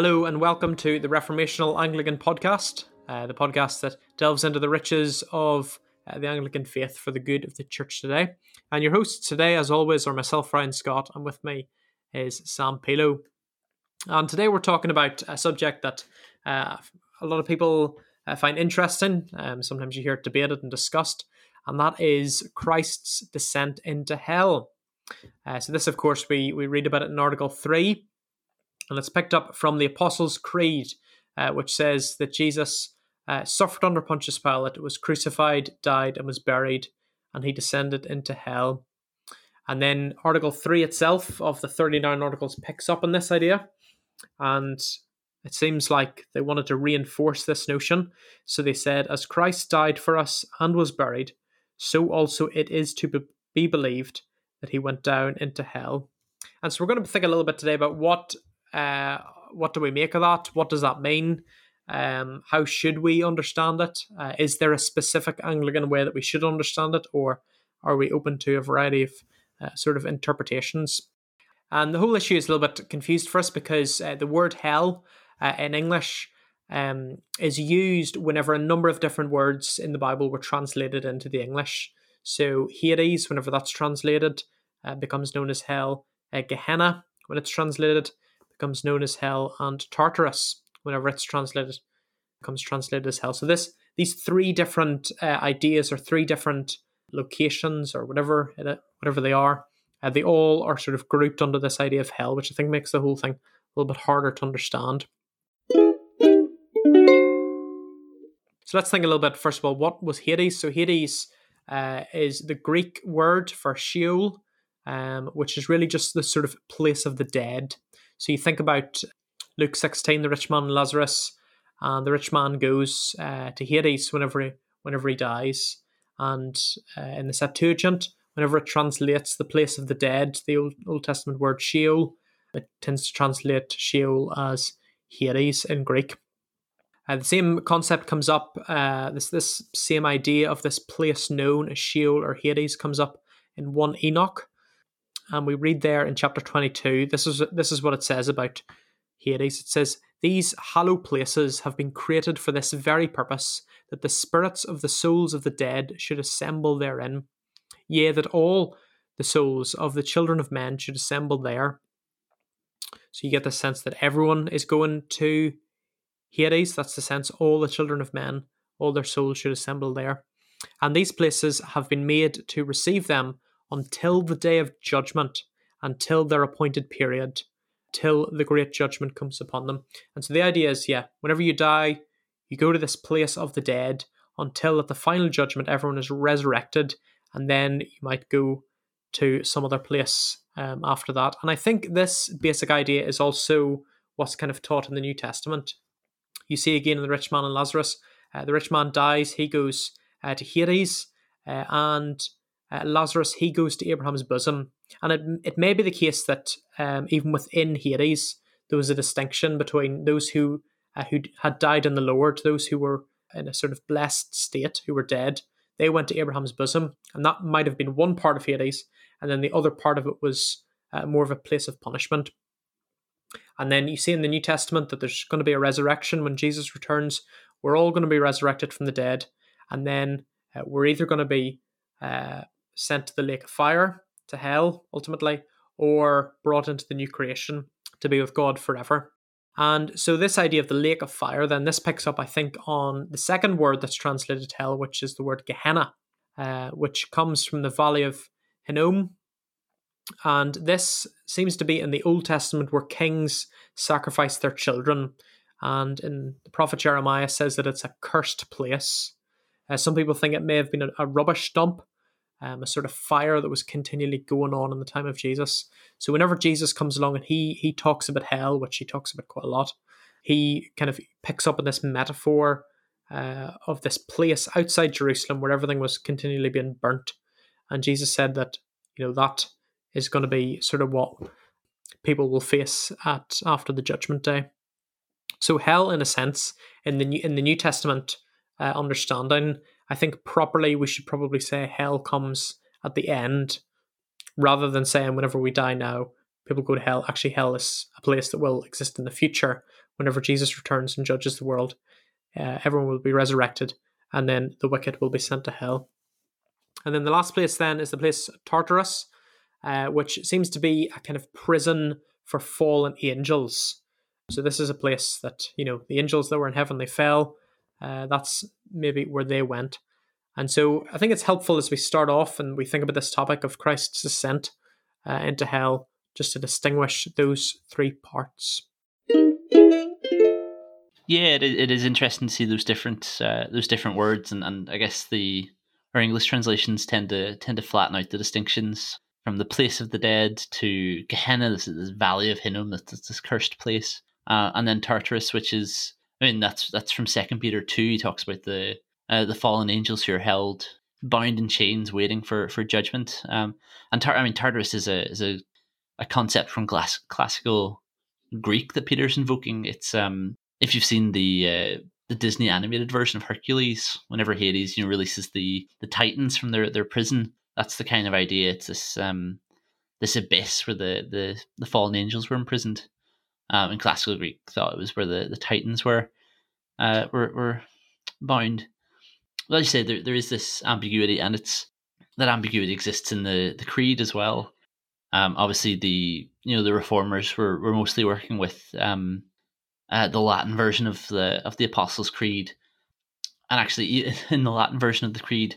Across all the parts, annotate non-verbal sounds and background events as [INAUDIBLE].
Hello, and welcome to the Reformational Anglican Podcast, uh, the podcast that delves into the riches of uh, the Anglican faith for the good of the church today. And your hosts today, as always, are myself, Ryan Scott, and with me is Sam Pilo. And today we're talking about a subject that uh, a lot of people uh, find interesting. Um, sometimes you hear it debated and discussed, and that is Christ's descent into hell. Uh, so this, of course, we we read about it in Article Three, and it's picked up from the Apostles' Creed, uh, which says that Jesus uh, suffered under Pontius Pilate, was crucified, died, and was buried, and he descended into hell. And then Article 3 itself of the 39 articles picks up on this idea. And it seems like they wanted to reinforce this notion. So they said, As Christ died for us and was buried, so also it is to be believed that he went down into hell. And so we're going to think a little bit today about what uh, what do we make of that? What does that mean? Um, how should we understand it? Uh, is there a specific Anglican way that we should understand it, or are we open to a variety of uh, sort of interpretations? And the whole issue is a little bit confused for us because uh, the word hell uh, in English um, is used whenever a number of different words in the Bible were translated into the English. So Hades, whenever that's translated, becomes known as hell. Gehenna, when it's translated, becomes known as hell, and Tartarus, whenever it's translated, becomes translated as hell. So this these three different uh, ideas or three different locations or whatever it, whatever they are, uh, they all are sort of grouped under this idea of hell, which I think makes the whole thing a little bit harder to understand. So let's think a little bit first of all. What was Hades? So Hades uh, is the Greek word for Sheol, um, which is really just the sort of place of the dead. So you think about Luke 16, the rich man Lazarus, and the rich man goes uh, to Hades whenever he, whenever he dies. And uh, in the Septuagint, whenever it translates the place of the dead, the Old, Old Testament word Sheol, it tends to translate Sheol as Hades in Greek. Uh, the same concept comes up. Uh, this this same idea of this place known as Sheol or Hades comes up in one Enoch, and we read there in chapter 22 this is this is what it says about hades. It says these hollow places have been created for this very purpose that the spirits of the souls of the dead should assemble therein. Yea that all the souls of the children of men should assemble there. So you get the sense that everyone is going to hades. That's the sense. All the children of men all their souls should assemble there. And these places have been made to receive them until the day of judgment, until their appointed period, till the great judgment comes upon them. And so the idea is, yeah, whenever you die, you go to this place of the dead until at the final judgment everyone is resurrected, and then you might go to some other place um, after that. And I think this basic idea is also what's kind of taught in the New Testament. You see again in the rich man and Lazarus, uh, the rich man dies, he goes uh, to Hades, uh, and uh, Lazarus, he goes to Abraham's bosom. And it, it may be the case that um, even within Hades, there was a distinction between those who uh, who had died in the Lord, those who were in a sort of blessed state, who were dead. They went to Abraham's bosom, and that might have been one part of Hades, and then the other part of it was uh, more of a place of punishment. And then you see in the New Testament that there's going to be a resurrection when Jesus returns. We're all going to be resurrected from the dead, and then uh, we're either going to be uh, sent to the lake of fire, to hell, ultimately, or brought into the new creation to be with God forever. And so, this idea of the lake of fire, then this picks up, I think, on the second word that's translated hell, which is the word Gehenna, uh, which comes from the valley of Hinnom. And this seems to be in the Old Testament where kings sacrifice their children. And in the prophet Jeremiah says that it's a cursed place. Uh, some people think it may have been a, a rubbish dump um, a sort of fire that was continually going on in the time of Jesus. So whenever Jesus comes along and he he talks about hell, which he talks about quite a lot, he kind of picks up on this metaphor uh, of this place outside Jerusalem where everything was continually being burnt, and Jesus said that you know that is going to be sort of what people will face at after the judgment day. So hell, in a sense, in the New, in the New Testament uh, understanding, I think properly we should probably say hell comes at the end rather than saying whenever we die now, people go to hell. Actually, hell is a place that will exist in the future whenever Jesus returns and judges the world, uh, everyone will be resurrected, and then the wicked will be sent to hell. And then the last place then is the place Tartarus, uh, which seems to be a kind of prison for fallen angels. So this is a place that you know the angels that were in heaven they fell. Uh, that's maybe where they went. And so I think it's helpful as we start off and we think about this topic of Christ's descent uh, into hell, just to distinguish those three parts. Yeah, it, it is interesting to see those different uh, those different words, and, and I guess the our English translations tend to tend to flatten out the distinctions from the place of the dead to Gehenna, this, this valley of Hinnom, this, this cursed place, uh, and then Tartarus, which is I mean that's that's from Second Peter two. He talks about the uh, the fallen angels who are held bound in chains, waiting for for judgment. Um, and Tar- I mean Tartarus is a is a, a concept from glass- classical Greek that Peter's invoking. It's um if you've seen the uh, the Disney animated version of Hercules, whenever Hades you know releases the the Titans from their their prison, that's the kind of idea. It's this um this abyss where the the the fallen angels were imprisoned. Um, in classical Greek, thought it was where the, the Titans were uh, were were bound. Well, as you say there there is this ambiguity, and it's that ambiguity exists in the the creed as well. Um, obviously, the you know the reformers were were mostly working with um, uh, the Latin version of the of the Apostles' Creed, and actually [LAUGHS] in the Latin version of the Creed,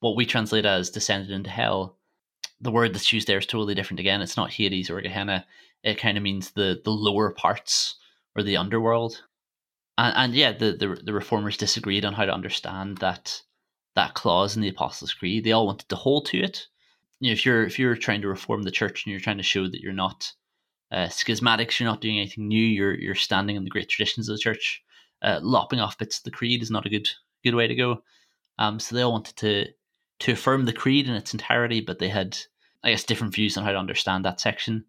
what we translate as "descended into hell," the word that's used there is totally different. Again, it's not Hades or Gehenna. It kind of means the the lower parts or the underworld. And, and yeah, the, the the reformers disagreed on how to understand that that clause in the Apostles' Creed. They all wanted to hold to it. You know, if you're if you're trying to reform the church and you're trying to show that you're not uh, schismatics, you're not doing anything new. You're you're standing in the great traditions of the church. Uh, lopping off bits of the creed is not a good good way to go. Um, so they all wanted to to affirm the creed in its entirety, but they had, I guess, different views on how to understand that section.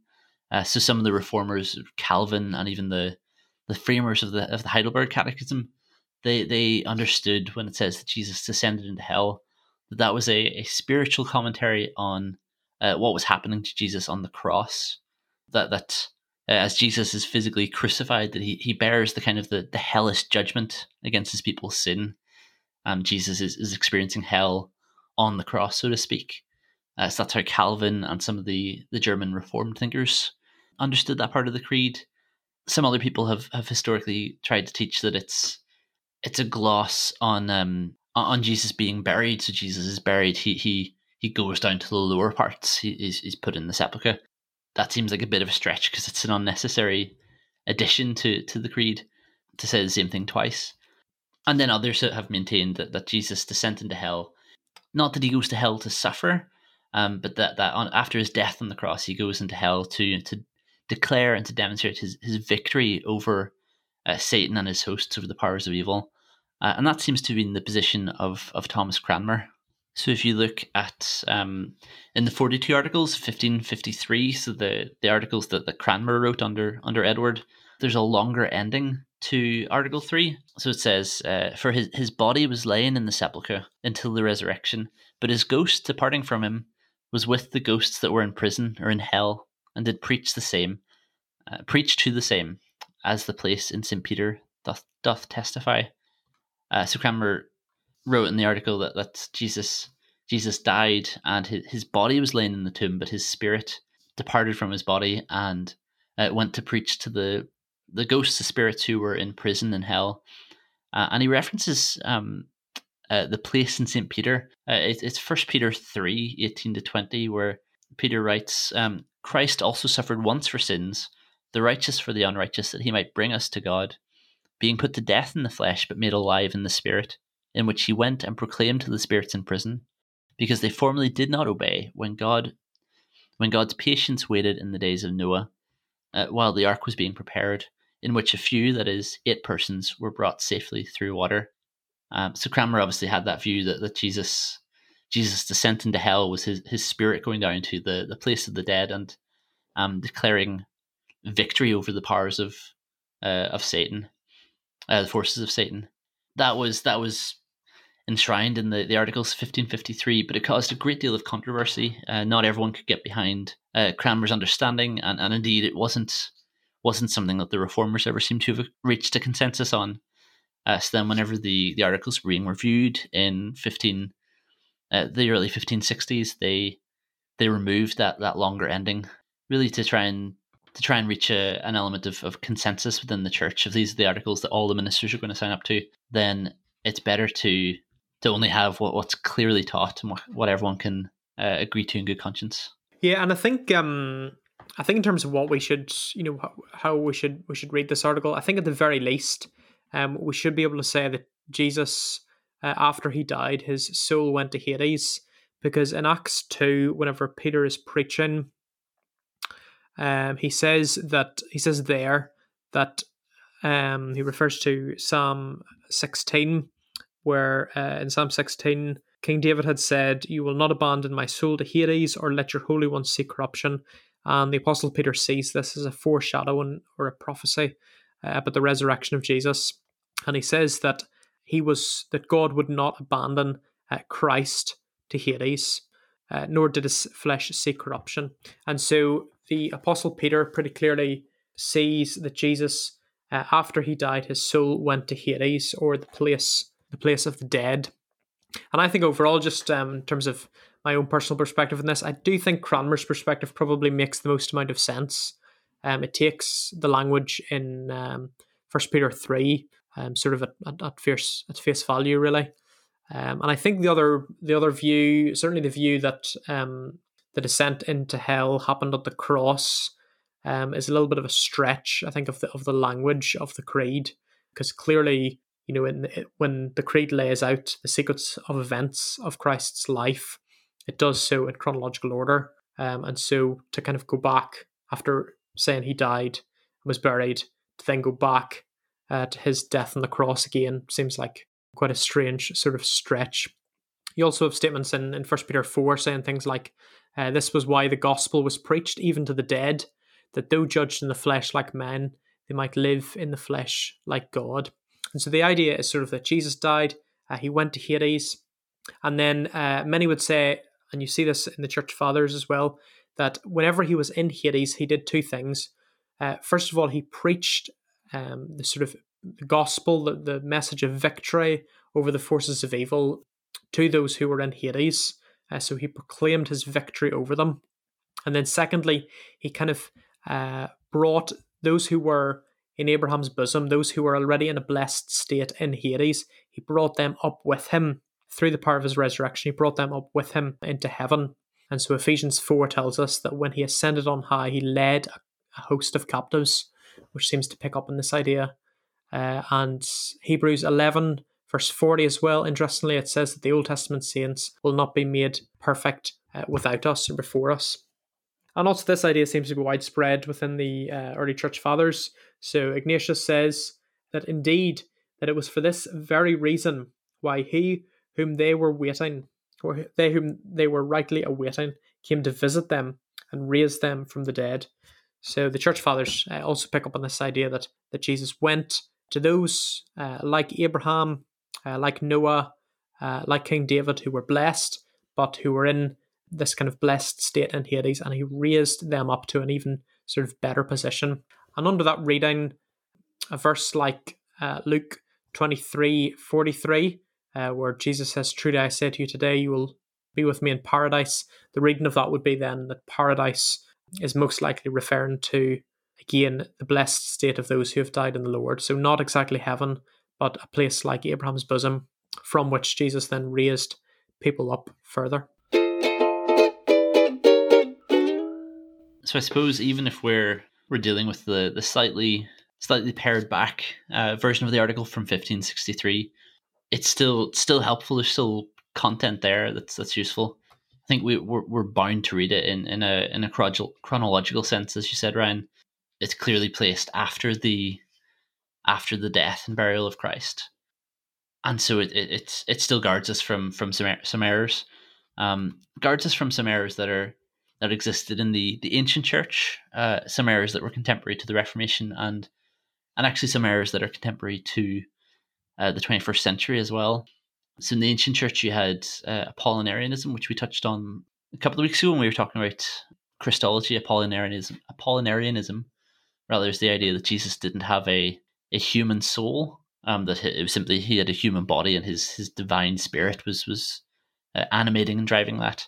Uh, so some of the reformers, Calvin, and even the the framers of the of the Heidelberg Catechism, they they understood when it says that Jesus descended into hell that that was a, a spiritual commentary on uh, what was happening to Jesus on the cross that that uh, as Jesus is physically crucified, that he, he bears the kind of the, the hellish judgment against his people's sin. Um, Jesus is, is experiencing hell on the cross, so to speak. Uh, so that's how Calvin and some of the, the German Reformed thinkers understood that part of the creed. Some other people have, have historically tried to teach that it's it's a gloss on um, on Jesus being buried. So Jesus is buried. He he he goes down to the lower parts. He, he's, he's put in the sepulchre that seems like a bit of a stretch because it's an unnecessary addition to to the creed to say the same thing twice. And then others have maintained that, that Jesus descent into hell, not that he goes to hell to suffer, um, but that that on, after his death on the cross he goes into hell to to declare and to demonstrate his his victory over uh, Satan and his hosts over the powers of evil. Uh, and that seems to be in the position of of Thomas Cranmer, so if you look at um, in the 42 articles, 1553, so the, the articles that, that Cranmer wrote under under Edward, there's a longer ending to Article 3. So it says, uh, For his, his body was laying in the sepulchre until the resurrection, but his ghost departing from him was with the ghosts that were in prison or in hell, and did preach the same, uh, preach to the same, as the place in St. Peter doth, doth testify. Uh, so Cranmer wrote in the article that, that Jesus Jesus died and his, his body was laying in the tomb, but his spirit departed from his body and uh, went to preach to the the ghosts, the spirits who were in prison in hell. Uh, and he references um, uh, the place in St. Peter. Uh, it, it's First Peter 3 18 to 20, where Peter writes, um, Christ also suffered once for sins, the righteous for the unrighteous, that he might bring us to God, being put to death in the flesh, but made alive in the spirit in which he went and proclaimed to the spirits in prison, because they formerly did not obey when God when God's patience waited in the days of Noah, uh, while the ark was being prepared, in which a few, that is, eight persons, were brought safely through water. Um, so Cranmer obviously had that view that, that Jesus Jesus' descent into hell was his, his spirit going down to the, the place of the dead and um, declaring victory over the powers of uh, of Satan, uh, the forces of Satan. That was that was enshrined in the, the Articles 1553, but it caused a great deal of controversy. Uh, not everyone could get behind uh, Cranmer's understanding, and, and indeed it wasn't wasn't something that the reformers ever seemed to have reached a consensus on. Uh, so then, whenever the, the articles were being reviewed in 15, uh, the early 1560s, they they removed that, that longer ending, really to try and to try and reach a, an element of, of consensus within the church. If these are the articles that all the ministers are going to sign up to, then it's better to to only have what, what's clearly taught and what, what everyone can uh, agree to in good conscience. Yeah, and I think um, I think in terms of what we should, you know, how, we should we should read this article. I think at the very least, um, we should be able to say that Jesus, uh, after he died, his soul went to Hades, because in Acts two, whenever Peter is preaching, um, he says that he says there that um, he refers to Psalm sixteen, where uh, in Psalm sixteen King David had said, You will not abandon my soul to Hades or let your Holy One see corruption. And the Apostle Peter sees this as a foreshadowing or a prophecy uh, about the resurrection of Jesus. And he says that he was that God would not abandon uh, Christ to Hades, uh, nor did his flesh see corruption. And so the Apostle Peter pretty clearly sees that Jesus, uh, after he died, his soul went to Hades or the place, the place of the dead. And I think overall, just um, in terms of my own personal perspective in this, I do think Cranmer's perspective probably makes the most amount of sense. Um, it takes the language in um, First Peter three, um, sort of at, at, at face at face value, really. Um, and I think the other the other view, certainly the view that um, the descent into hell happened at the cross, um, is a little bit of a stretch. I think of the of the language of the creed, because clearly you know, in, when the creed lays out the sequence of events of Christ's life, it does so in chronological order. Um, and so to kind of go back after saying he died and was buried, to then go back uh, to his death on the cross again seems like quite a strange sort of stretch. You also have statements in, in 1 Peter 4 saying things like, uh, This was why the gospel was preached even to the dead, that though judged in the flesh like men, they might live in the flesh like God. And so the idea is sort of that Jesus died, uh, he went to Hades, and then uh, many would say, and you see this in the church fathers as well, that whenever he was in Hades, he did two things. Uh, first of all, he preached um, the sort of gospel, the, the message of victory over the forces of evil to those who were in Hades. Uh, so he proclaimed his victory over them. And then, secondly, he kind of uh, brought those who were in Abraham's bosom, those who were already in a blessed state in Hades, he brought them up with him through the power of his resurrection. He brought them up with him into heaven. And so Ephesians 4 tells us that when he ascended on high, he led a host of captives, which seems to pick up on this idea. Uh, and Hebrews 11, verse 40 as well, interestingly, it says that the Old Testament saints will not be made perfect uh, without us or before us. And also, this idea seems to be widespread within the uh, early church fathers. So Ignatius says that indeed that it was for this very reason why he whom they were waiting, or they whom they were rightly awaiting, came to visit them and raise them from the dead. So the church fathers uh, also pick up on this idea that that Jesus went to those uh, like Abraham, uh, like Noah, uh, like King David, who were blessed, but who were in this kind of blessed state in Hades, and he raised them up to an even sort of better position. And under that reading, a verse like uh, Luke 23 43, uh, where Jesus says, Truly I say to you today, you will be with me in paradise. The reading of that would be then that paradise is most likely referring to, again, the blessed state of those who have died in the Lord. So, not exactly heaven, but a place like Abraham's bosom, from which Jesus then raised people up further. So, I suppose even if we're we're dealing with the the slightly slightly pared back uh, version of the article from 1563. It's still still helpful. There's still content there that's that's useful. I think we we're, we're bound to read it in in a in a chronological sense, as you said, Ryan. It's clearly placed after the after the death and burial of Christ, and so it it it, it still guards us from from some some errors. Um, guards us from some errors that are that existed in the the ancient church, uh, some errors that were contemporary to the Reformation, and and actually some errors that are contemporary to uh, the 21st century as well. So in the ancient church, you had uh, Apollinarianism, which we touched on a couple of weeks ago when we were talking about Christology, Apollinarianism, Apollinarianism, Rather, is the idea that Jesus didn't have a, a human soul, um, that it was simply he had a human body and his, his divine spirit was, was uh, animating and driving that.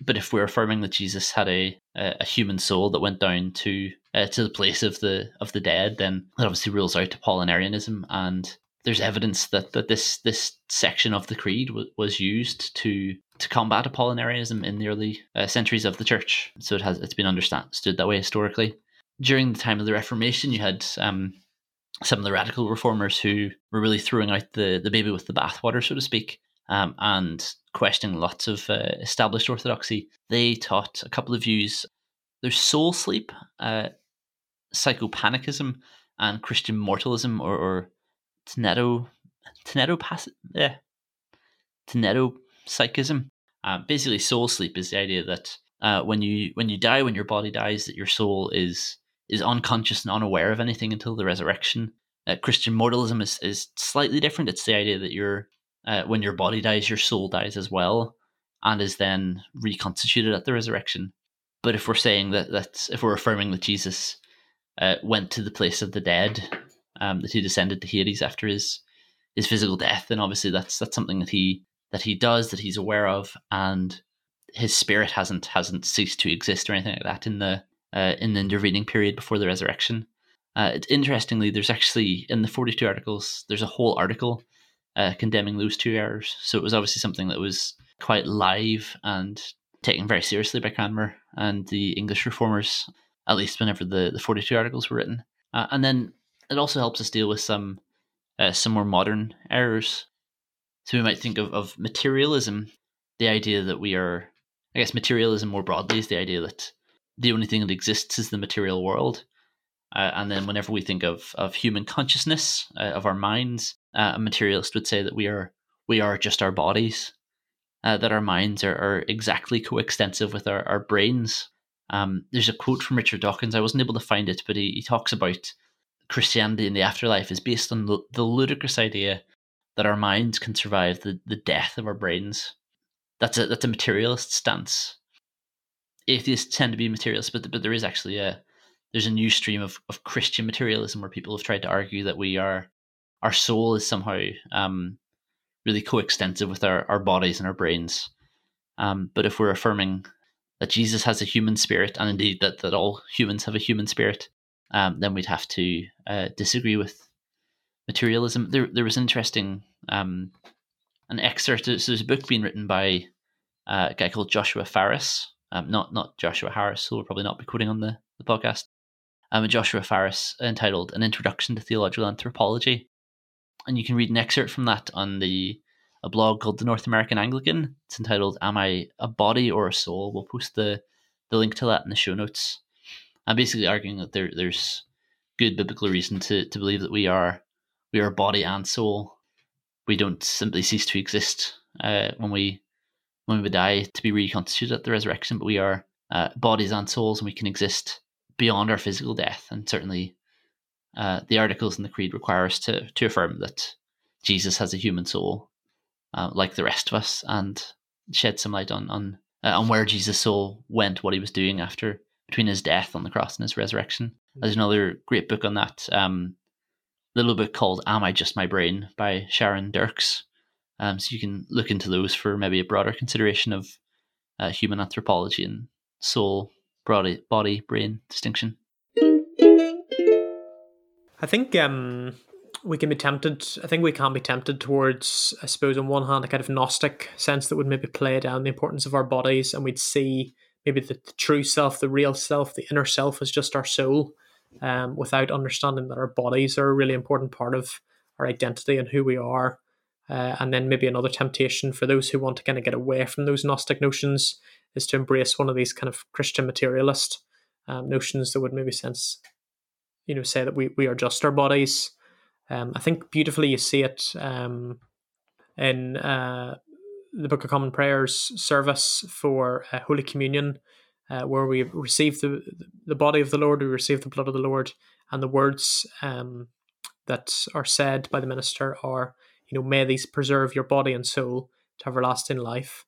But if we're affirming that Jesus had a, a human soul that went down to uh, to the place of the of the dead, then that obviously rules out Apollinarianism and there's evidence that, that this this section of the creed w- was used to to combat Apollinarianism in the early uh, centuries of the church. So it has it's been understood that way historically. During the time of the Reformation, you had um, some of the radical reformers who were really throwing out the the baby with the bathwater, so to speak, um, and questioning lots of uh, established orthodoxy. They taught a couple of views. There's soul sleep, uh, psychopannychism, and Christian mortalism, or, or Tenedo, Tenedo pass, yeah, Tenedo psychism. Uh, basically, soul sleep is the idea that uh, when you when you die, when your body dies, that your soul is is unconscious and unaware of anything until the resurrection. Uh, Christian mortalism is, is slightly different. It's the idea that you're uh, when your body dies, your soul dies as well, and is then reconstituted at the resurrection. But if we're saying that that if we're affirming that Jesus uh, went to the place of the dead um, that he descended to Hades after his his physical death, and obviously that's that's something that he that he does that he's aware of, and his spirit hasn't hasn't ceased to exist or anything like that in the uh, in the intervening period before the resurrection. Uh, interestingly, there's actually in the 42 articles, there's a whole article uh, condemning those two errors. So it was obviously something that was quite live and taken very seriously by Cranmer and the English reformers, at least whenever the, the 42 articles were written. Uh, and then it also helps us deal with some uh, some more modern errors. So we might think of, of materialism, the idea that we are, I guess, materialism more broadly is the idea that the only thing that exists is the material world. Uh, and then whenever we think of, of human consciousness, uh, of our minds, uh, a materialist would say that we are we are just our bodies, uh, that our minds are, are exactly coextensive with our, our brains. Um, there's a quote from Richard Dawkins. I wasn't able to find it, but he, he talks about Christianity in the afterlife is based on the, the ludicrous idea that our minds can survive the, the death of our brains. That's a that's a materialist stance. Atheists tend to be materialists, but but there is actually a there's a new stream of, of Christian materialism where people have tried to argue that we are our soul is somehow um, really coextensive with our, our bodies and our brains. Um, but if we're affirming that Jesus has a human spirit, and indeed that, that all humans have a human spirit, um, then we'd have to uh, disagree with materialism. There, there was an interesting um, an excerpt. So there's a book being written by uh, a guy called Joshua Farris. Um, not not Joshua Harris, who we'll probably not be quoting on the, the podcast. Um, Joshua Farris entitled "An Introduction to Theological Anthropology," and you can read an excerpt from that on the a blog called the North American Anglican. It's entitled "Am I a Body or a Soul?" We'll post the the link to that in the show notes. I'm basically arguing that there there's good biblical reason to, to believe that we are we are body and soul. We don't simply cease to exist uh, when we when we die to be reconstituted at the resurrection, but we are uh, bodies and souls, and we can exist beyond our physical death. And certainly, uh, the articles in the creed require us to to affirm that Jesus has a human soul, uh, like the rest of us, and shed some light on on uh, on where Jesus' soul went, what he was doing after between his death on the cross and his resurrection. There's another great book on that. Um, little book called "Am I Just My Brain" by Sharon Dirckx. Um, so you can look into those for maybe a broader consideration of uh, human anthropology and soul, body, body, brain distinction. I think um, we can be tempted. I think we can be tempted towards, I suppose, on one hand, a kind of Gnostic sense that would maybe play down the importance of our bodies, and we'd see maybe the, the, true self, the real self, the inner self is just our soul, um, without understanding that our bodies are a really important part of our identity and who we are. Uh, and then maybe another temptation for those who want to kind of get away from those Gnostic notions is to embrace one of these kind of Christian materialist um, notions that would maybe sense, you know, say that we, we are just our bodies. Um, I think beautifully you see it um, in uh, the Book of Common Prayers service for uh, Holy Communion, uh, where we receive the the body of the Lord, we receive the blood of the Lord, and the words um, that are said by the minister are, you know, may these preserve your body and soul to everlasting life.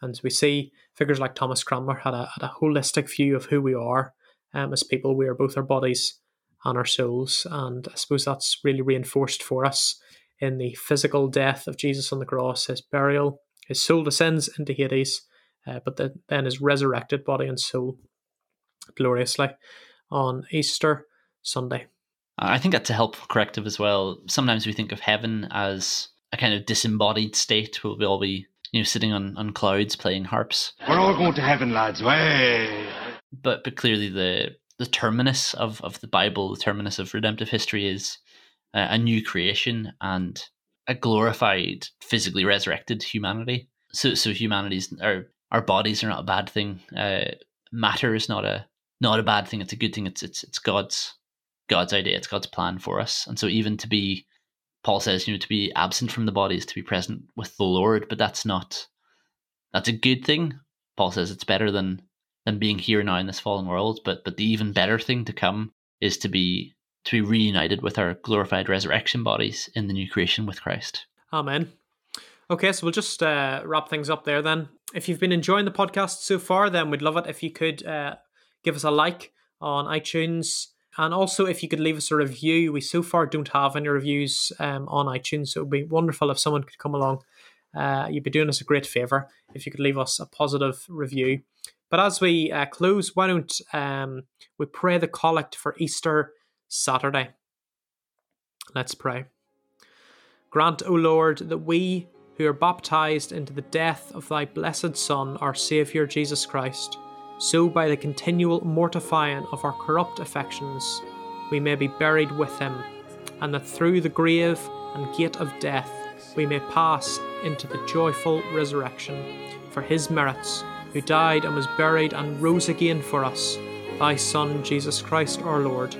And we see figures like Thomas Cranmer had a, had a holistic view of who we are um, as people. We are both our bodies and our souls. And I suppose that's really reinforced for us in the physical death of Jesus on the cross, his burial, his soul descends into Hades, uh, but the, then his resurrected body and soul gloriously on Easter Sunday. I think that's a helpful corrective as well. Sometimes we think of heaven as a kind of disembodied state where we'll all be, you know, sitting on, on clouds playing harps. We're all going to heaven, lads. Way. But but clearly the the terminus of, of the Bible, the terminus of redemptive history is a, a new creation and a glorified, physically resurrected humanity. So so humanity's our our bodies are not a bad thing. Uh, matter is not a not a bad thing. It's a good thing. It's it's it's God's God's idea. It's God's plan for us. And so even to be, Paul says, you know, to be absent from the body is to be present with the Lord. But that's not that's a good thing. Paul says it's better than than being here now in this fallen world. But but the even better thing to come is to be to be reunited with our glorified resurrection bodies in the new creation with Christ. Amen. Okay, so we'll just uh, wrap things up there then. If you've been enjoying the podcast so far, then we'd love it if you could uh, give us a like on iTunes. And also, if you could leave us a review, we so far don't have any reviews um, on iTunes, so it would be wonderful if someone could come along. Uh, you'd be doing us a great favor if you could leave us a positive review. But as we uh, close, why don't um, we pray the collect for Easter Saturday? Let's pray. Grant, O Lord, that we who are baptized into the death of thy blessed Son, our Saviour Jesus Christ, so by the continual mortifying of our corrupt affections, we may be buried with him, and that through the grave and gate of death we may pass into the joyful resurrection, for his merits, who died and was buried and rose again for us, thy Son, Jesus Christ our Lord